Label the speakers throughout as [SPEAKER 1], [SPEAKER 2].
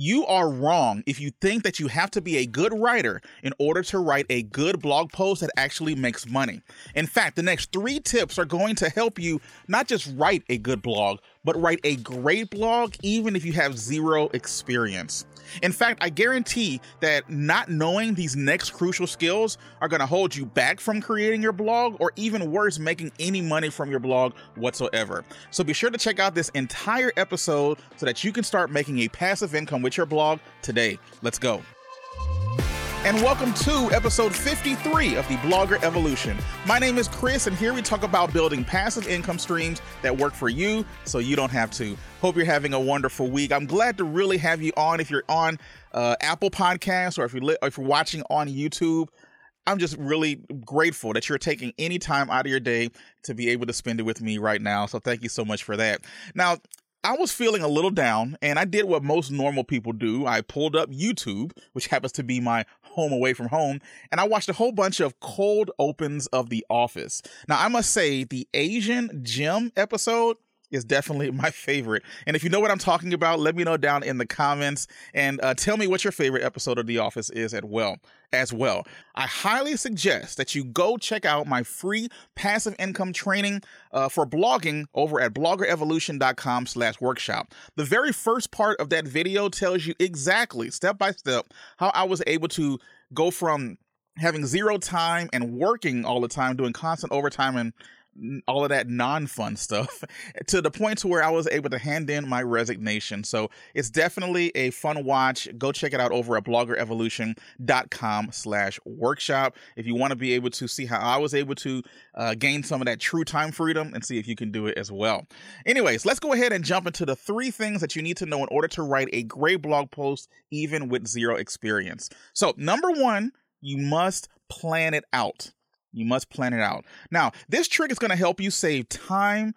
[SPEAKER 1] You are wrong if you think that you have to be a good writer in order to write a good blog post that actually makes money. In fact, the next three tips are going to help you not just write a good blog, but write a great blog even if you have zero experience. In fact, I guarantee that not knowing these next crucial skills are going to hold you back from creating your blog or even worse, making any money from your blog whatsoever. So be sure to check out this entire episode so that you can start making a passive income with your blog today. Let's go and welcome to episode 53 of the Blogger Evolution. My name is Chris, and here we talk about building passive income streams that work for you so you don't have to. Hope you're having a wonderful week. I'm glad to really have you on. If you're on uh, Apple Podcasts or if you're, li- or if you're watching on YouTube, I'm just really grateful that you're taking any time out of your day to be able to spend it with me right now. So thank you so much for that. Now, I was feeling a little down and I did what most normal people do. I pulled up YouTube, which happens to be my home away from home, and I watched a whole bunch of cold opens of The Office. Now, I must say, the Asian Jim episode is definitely my favorite. And if you know what I'm talking about, let me know down in the comments and uh, tell me what your favorite episode of The Office is as well. As well, I highly suggest that you go check out my free passive income training uh, for blogging over at bloggerevolution.com/workshop. The very first part of that video tells you exactly step by step how I was able to go from having zero time and working all the time, doing constant overtime and all of that non-fun stuff to the point to where I was able to hand in my resignation. So it's definitely a fun watch. Go check it out over at bloggerevolution.com slash workshop. If you want to be able to see how I was able to uh, gain some of that true time freedom and see if you can do it as well. Anyways, let's go ahead and jump into the three things that you need to know in order to write a great blog post, even with zero experience. So number one, you must plan it out. You must plan it out. Now, this trick is going to help you save time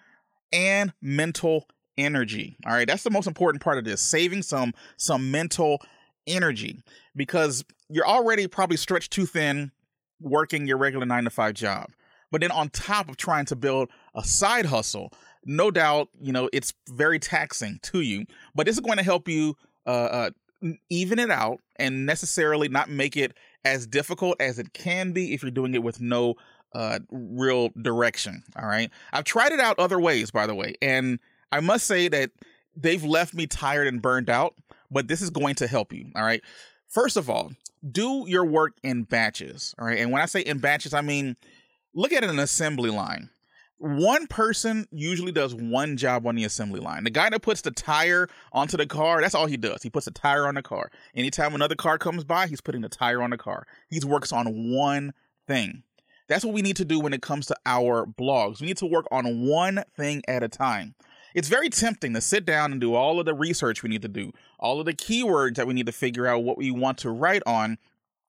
[SPEAKER 1] and mental energy. All right, that's the most important part of this, saving some some mental energy because you're already probably stretched too thin working your regular 9 to 5 job. But then on top of trying to build a side hustle, no doubt, you know, it's very taxing to you, but this is going to help you uh, uh even it out and necessarily not make it as difficult as it can be if you're doing it with no uh, real direction. All right. I've tried it out other ways, by the way, and I must say that they've left me tired and burned out, but this is going to help you. All right. First of all, do your work in batches. All right. And when I say in batches, I mean look at an assembly line one person usually does one job on the assembly line. The guy that puts the tire onto the car, that's all he does. He puts a tire on the car. Anytime another car comes by, he's putting the tire on the car. He works on one thing. That's what we need to do when it comes to our blogs. We need to work on one thing at a time. It's very tempting to sit down and do all of the research we need to do, all of the keywords that we need to figure out what we want to write on,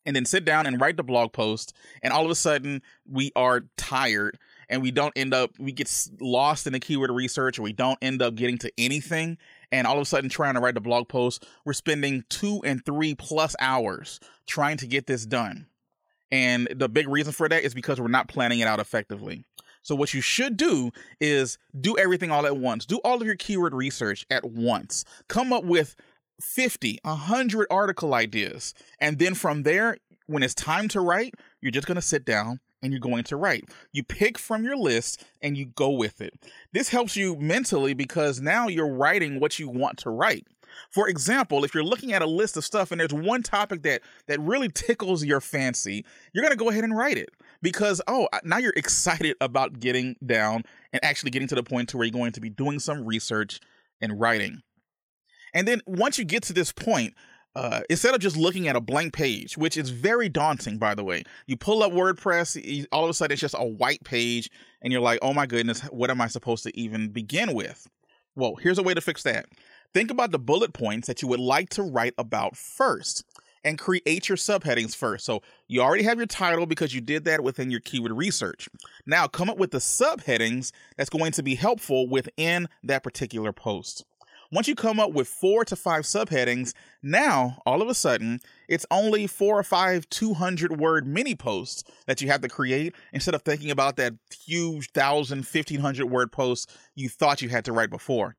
[SPEAKER 1] and then sit down and write the blog post. And all of a sudden, we are tired and we don't end up we get lost in the keyword research or we don't end up getting to anything and all of a sudden trying to write a blog post we're spending two and three plus hours trying to get this done. And the big reason for that is because we're not planning it out effectively. So what you should do is do everything all at once. Do all of your keyword research at once. Come up with 50 100 article ideas and then from there when it's time to write you're just going to sit down and you're going to write. You pick from your list and you go with it. This helps you mentally because now you're writing what you want to write. For example, if you're looking at a list of stuff and there's one topic that that really tickles your fancy, you're going to go ahead and write it because oh, now you're excited about getting down and actually getting to the point to where you're going to be doing some research and writing. And then once you get to this point, uh, instead of just looking at a blank page, which is very daunting, by the way, you pull up WordPress, all of a sudden it's just a white page, and you're like, oh my goodness, what am I supposed to even begin with? Well, here's a way to fix that. Think about the bullet points that you would like to write about first and create your subheadings first. So you already have your title because you did that within your keyword research. Now come up with the subheadings that's going to be helpful within that particular post. Once you come up with four to five subheadings, now all of a sudden it's only four or five 200 word mini posts that you have to create instead of thinking about that huge 1,000, 1,500 word post you thought you had to write before.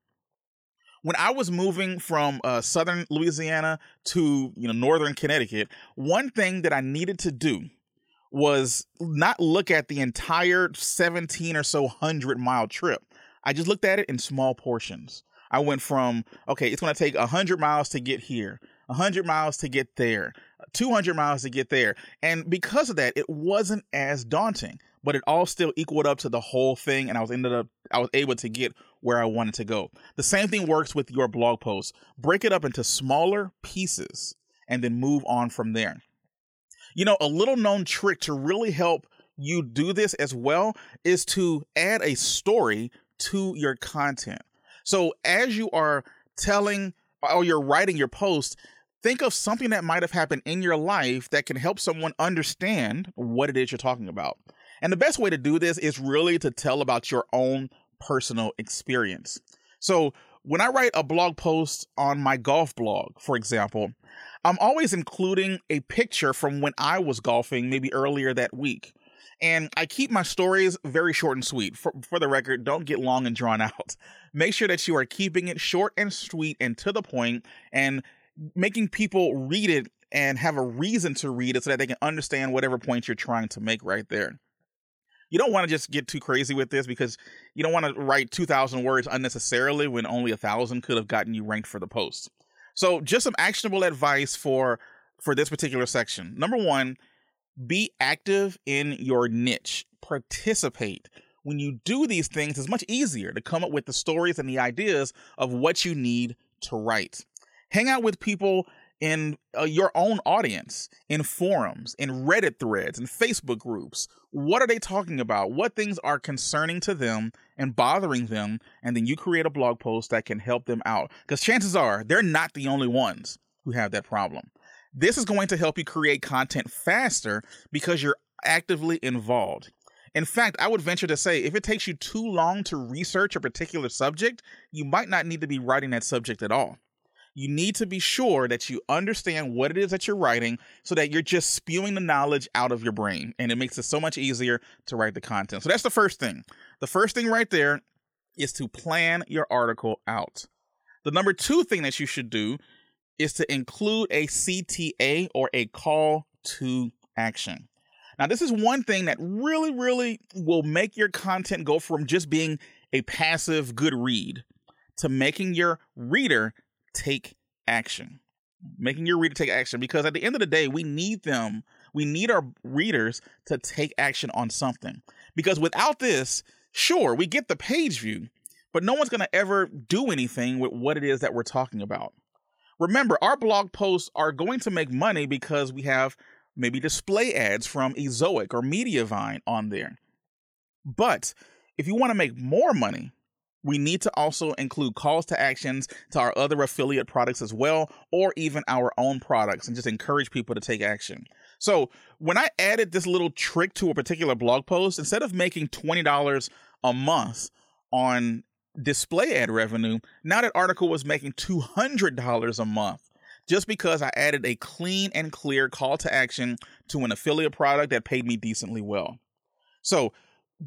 [SPEAKER 1] when I was moving from uh, southern Louisiana to you know northern Connecticut, one thing that I needed to do was not look at the entire 17 or so hundred mile trip. I just looked at it in small portions. I went from okay, it's going to take 100 miles to get here, 100 miles to get there, 200 miles to get there. And because of that, it wasn't as daunting, but it all still equaled up to the whole thing and I was ended up I was able to get where I wanted to go. The same thing works with your blog post. Break it up into smaller pieces and then move on from there. You know, a little known trick to really help you do this as well is to add a story to your content. So as you are telling or you're writing your post, think of something that might have happened in your life that can help someone understand what it is you're talking about. And the best way to do this is really to tell about your own personal experience. So when I write a blog post on my golf blog, for example, I'm always including a picture from when I was golfing maybe earlier that week. And I keep my stories very short and sweet. For, for the record, don't get long and drawn out. Make sure that you are keeping it short and sweet and to the point and making people read it and have a reason to read it so that they can understand whatever point you're trying to make right there. You don't want to just get too crazy with this because you don't want to write 2,000 words unnecessarily when only a thousand could have gotten you ranked for the post. So, just some actionable advice for for this particular section. Number one, be active in your niche. Participate. When you do these things, it's much easier to come up with the stories and the ideas of what you need to write. Hang out with people in uh, your own audience, in forums, in Reddit threads, in Facebook groups. What are they talking about? What things are concerning to them and bothering them? And then you create a blog post that can help them out. Because chances are they're not the only ones who have that problem. This is going to help you create content faster because you're actively involved. In fact, I would venture to say if it takes you too long to research a particular subject, you might not need to be writing that subject at all you need to be sure that you understand what it is that you're writing so that you're just spewing the knowledge out of your brain. And it makes it so much easier to write the content. So that's the first thing. The first thing right there is to plan your article out. The number two thing that you should do is to include a CTA or a call to action. Now, this is one thing that really, really will make your content go from just being a passive good read to making your reader take action. Making your reader take action because at the end of the day, we need them. We need our readers to take action on something. Because without this, sure, we get the page view, but no one's going to ever do anything with what it is that we're talking about. Remember, our blog posts are going to make money because we have maybe display ads from Ezoic or Mediavine on there. But if you want to make more money, we need to also include calls to actions to our other affiliate products as well, or even our own products, and just encourage people to take action. So, when I added this little trick to a particular blog post, instead of making $20 a month on display ad revenue, now that article was making $200 a month just because I added a clean and clear call to action to an affiliate product that paid me decently well. So,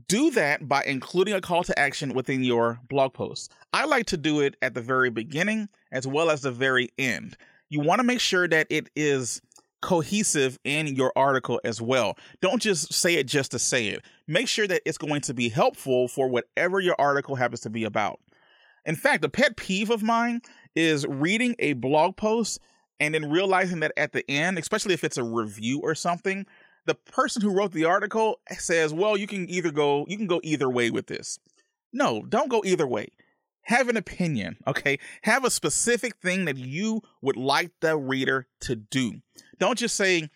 [SPEAKER 1] do that by including a call to action within your blog post. I like to do it at the very beginning as well as the very end. You want to make sure that it is cohesive in your article as well. Don't just say it just to say it. Make sure that it's going to be helpful for whatever your article happens to be about. In fact, a pet peeve of mine is reading a blog post and then realizing that at the end, especially if it's a review or something, the person who wrote the article says, well, you can either go, you can go either way with this. No, don't go either way. Have an opinion, okay? Have a specific thing that you would like the reader to do. Don't just say,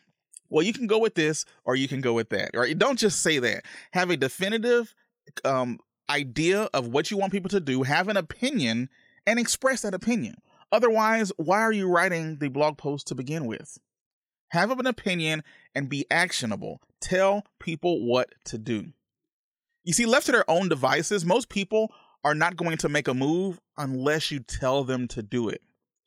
[SPEAKER 1] well, you can go with this or you can go with that, right? Don't just say that. Have a definitive um, idea of what you want people to do, have an opinion, and express that opinion. Otherwise, why are you writing the blog post to begin with? have an opinion, and be actionable. Tell people what to do. You see, left to their own devices, most people are not going to make a move unless you tell them to do it.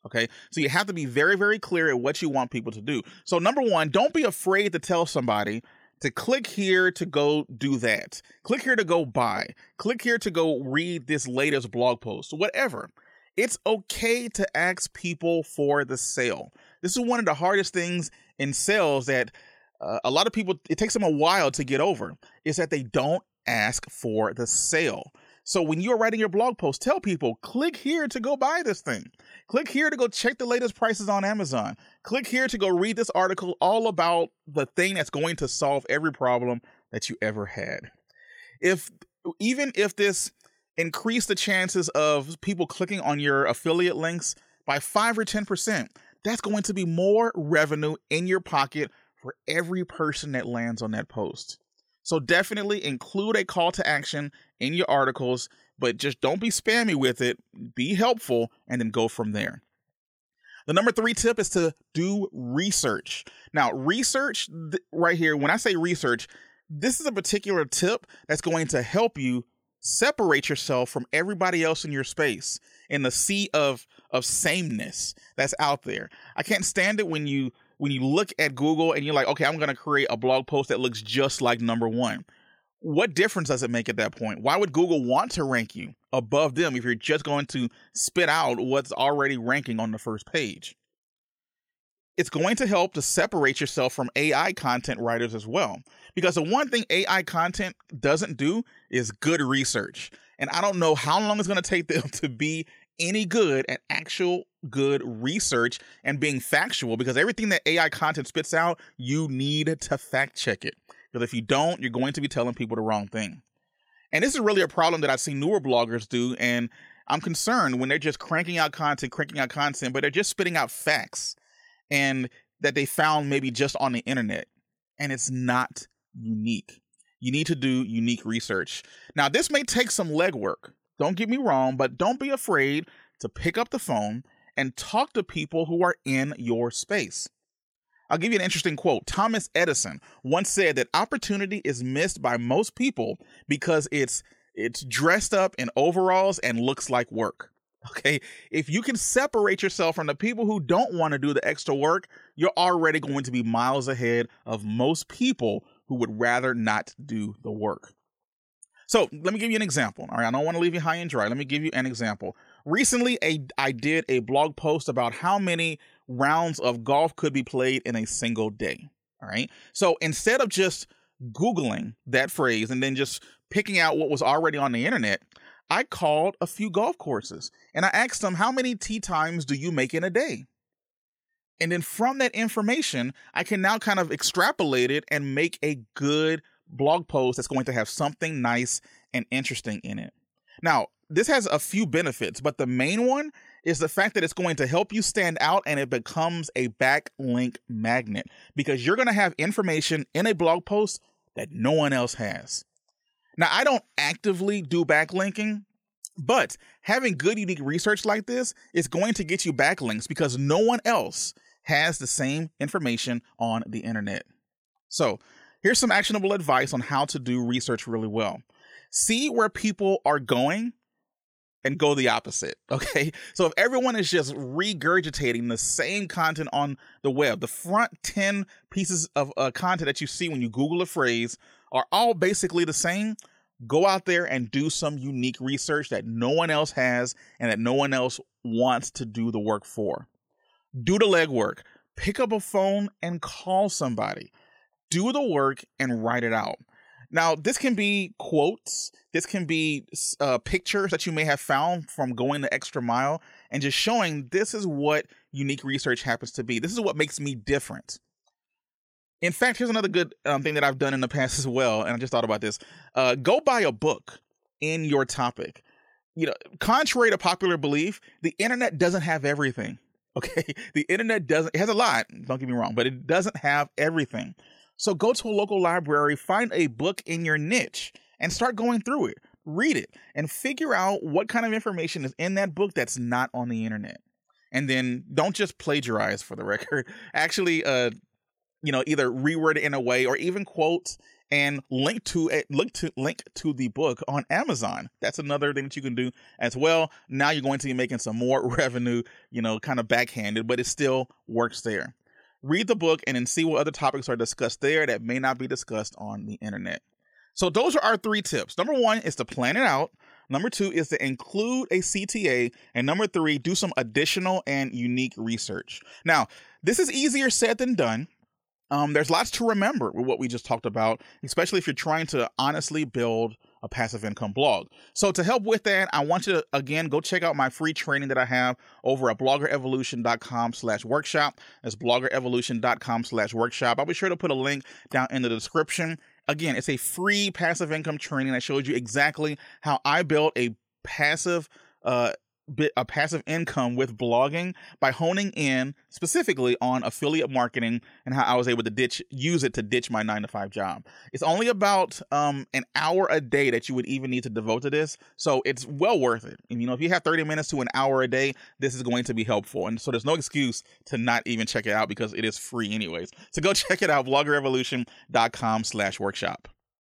[SPEAKER 1] Okay. So you have to be very, very clear at what you want people to do. So, number one, don't be afraid to tell somebody to click here to go do that. Click here to go buy. Click here to go read this latest blog post, whatever. It's okay to ask people for the sale. This is one of the hardest things in sales that uh, a lot of people, it takes them a while to get over, is that they don't ask for the sale. So when you're writing your blog post, tell people click here to go buy this thing. Click here to go check the latest prices on Amazon. Click here to go read this article all about the thing that's going to solve every problem that you ever had. If even if this increased the chances of people clicking on your affiliate links by 5 or 10%, that's going to be more revenue in your pocket for every person that lands on that post. So definitely include a call to action in your articles, but just don't be spammy with it. Be helpful and then go from there. The number three tip is to do research. Now, research th- right here, when I say research, this is a particular tip that's going to help you separate yourself from everybody else in your space in the sea of of sameness that's out there. I can't stand it when you when you look at Google and you're like, okay, I'm going to create a blog post that looks just like number one. What difference does it make at that point? Why would Google want to rank you above them if you're just going to spit out what's already ranking on the first page? It's going to help to separate yourself from AI content writers as well. Because the one thing AI content doesn't do is good research. And I don't know how long it's going to take them to be any good at actual good research and being factual because everything that AI content spits out, you need to fact check it. Because if you don't, you're going to be telling people the wrong thing. And this is really a problem that I see newer bloggers do. And I'm concerned when they're just cranking out content, cranking out content, but they're just spitting out facts and that they found maybe just on the internet. And it's not unique. You need to do unique research. Now, this may take some legwork. Don't get me wrong, but don't be afraid to pick up the phone and talk to people who are in your space. I'll give you an interesting quote. Thomas Edison once said that opportunity is missed by most people because it's it's dressed up in overalls and looks like work. Okay? If you can separate yourself from the people who don't want to do the extra work, you're already going to be miles ahead of most people who would rather not do the work. So let me give you an example. All right, I don't want to leave you high and dry. Let me give you an example. Recently, a I did a blog post about how many rounds of golf could be played in a single day. All right. So instead of just Googling that phrase and then just picking out what was already on the internet, I called a few golf courses and I asked them, How many tee times do you make in a day? And then from that information, I can now kind of extrapolate it and make a good blog post that's going to have something nice and interesting in it. Now, this has a few benefits, but the main one is the fact that it's going to help you stand out and it becomes a backlink magnet because you're going to have information in a blog post that no one else has. Now, I don't actively do backlinking, but having good, unique research like this is going to get you backlinks because no one else has the same information on the internet. So, here's some actionable advice on how to do research really well. See where people are going and go the opposite. Okay. So if everyone is just regurgitating the same content on the web, the front 10 pieces of uh, content that you see when you Google a phrase are all basically the same, go out there and do some unique research that no one else has and that no one else wants to do the work for. Do the legwork. Pick up a phone and call somebody. Do the work and write it out. Now, this can be quotes, this can be uh, pictures that you may have found from going the extra mile and just showing this is what unique research happens to be. This is what makes me different. In fact, here's another good um, thing that I've done in the past as well, and I just thought about this. Uh, go buy a book in your topic. You know, contrary to popular belief, the internet doesn't have everything. Okay, the internet doesn't. It has a lot. Don't get me wrong, but it doesn't have everything. So go to a local library, find a book in your niche, and start going through it. Read it and figure out what kind of information is in that book that's not on the internet. And then don't just plagiarize for the record. Actually, uh, you know, either reword it in a way or even quote and link to it, link to link to the book on Amazon. That's another thing that you can do as well. Now you're going to be making some more revenue, you know, kind of backhanded, but it still works there read the book and then see what other topics are discussed there that may not be discussed on the internet. So those are our three tips. Number one is to plan it out. Number two is to include a CTA. And number three, do some additional and unique research. Now, this is easier said than done. Um, there's lots to remember with what we just talked about, especially if you're trying to honestly build a passive income blog. So to help with that, I want you to again go check out my free training that I have over at bloggerevolution.com slash workshop. That's bloggerevolution.com slash workshop. I'll be sure to put a link down in the description. Again, it's a free passive income training that shows you exactly how I built a passive uh, a passive income with blogging by honing in specifically on affiliate marketing and how I was able to ditch use it to ditch my 9 to 5 job. It's only about um an hour a day that you would even need to devote to this, so it's well worth it. And you know, if you have 30 minutes to an hour a day, this is going to be helpful. And so there's no excuse to not even check it out because it is free anyways. So go check it out bloggerevolution.com/workshop.